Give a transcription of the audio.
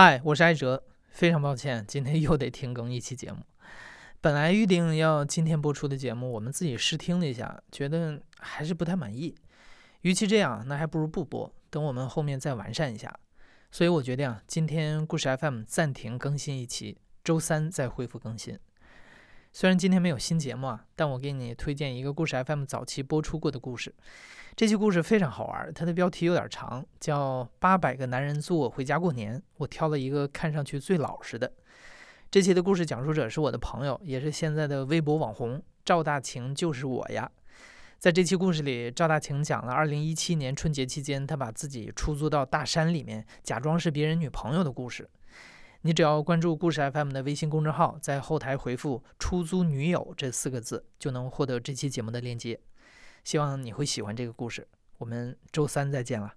嗨，我是艾哲，非常抱歉，今天 又得停更一期节目。本来预定要今天播出的节目，我们自己试听了一下，觉得还是不太满意。与其这样，那还不如不播，等我们后面再完善一下。所以我决定啊，今天故事 FM 暂停更新一期，周三再恢复更新。虽然今天没有新节目啊，但我给你推荐一个故事 FM 早期播出过的故事。这期故事非常好玩，它的标题有点长，叫《八百个男人租我回家过年》。我挑了一个看上去最老实的。这期的故事讲述者是我的朋友，也是现在的微博网红赵大晴，就是我呀。在这期故事里，赵大晴讲了2017年春节期间，他把自己出租到大山里面，假装是别人女朋友的故事。你只要关注故事 FM 的微信公众号，在后台回复“出租女友”这四个字，就能获得这期节目的链接。希望你会喜欢这个故事，我们周三再见了。